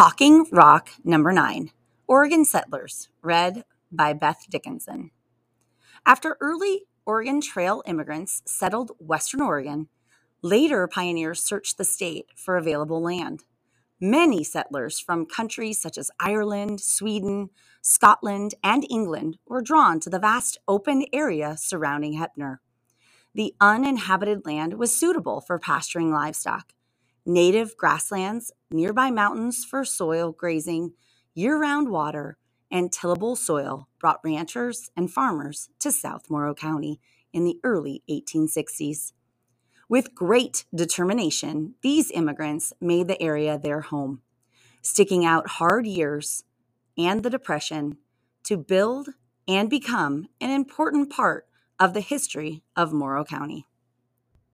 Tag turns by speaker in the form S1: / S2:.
S1: Talking Rock number 9 Oregon Settlers, read by Beth Dickenson. After early Oregon Trail immigrants settled Western Oregon, later pioneers searched the state for available land. Many settlers from countries such as Ireland, Sweden, Scotland, and England were drawn to the vast open area surrounding Heppner. The uninhabited land was suitable for pasturing livestock native grasslands, nearby mountains for soil grazing, year round water, and tillable soil brought ranchers and farmers to South Morrow County in the early 1860s. With great determination, these immigrants made the area their home, sticking out hard years and the Depression to build and become an important part of the history of Morrow County.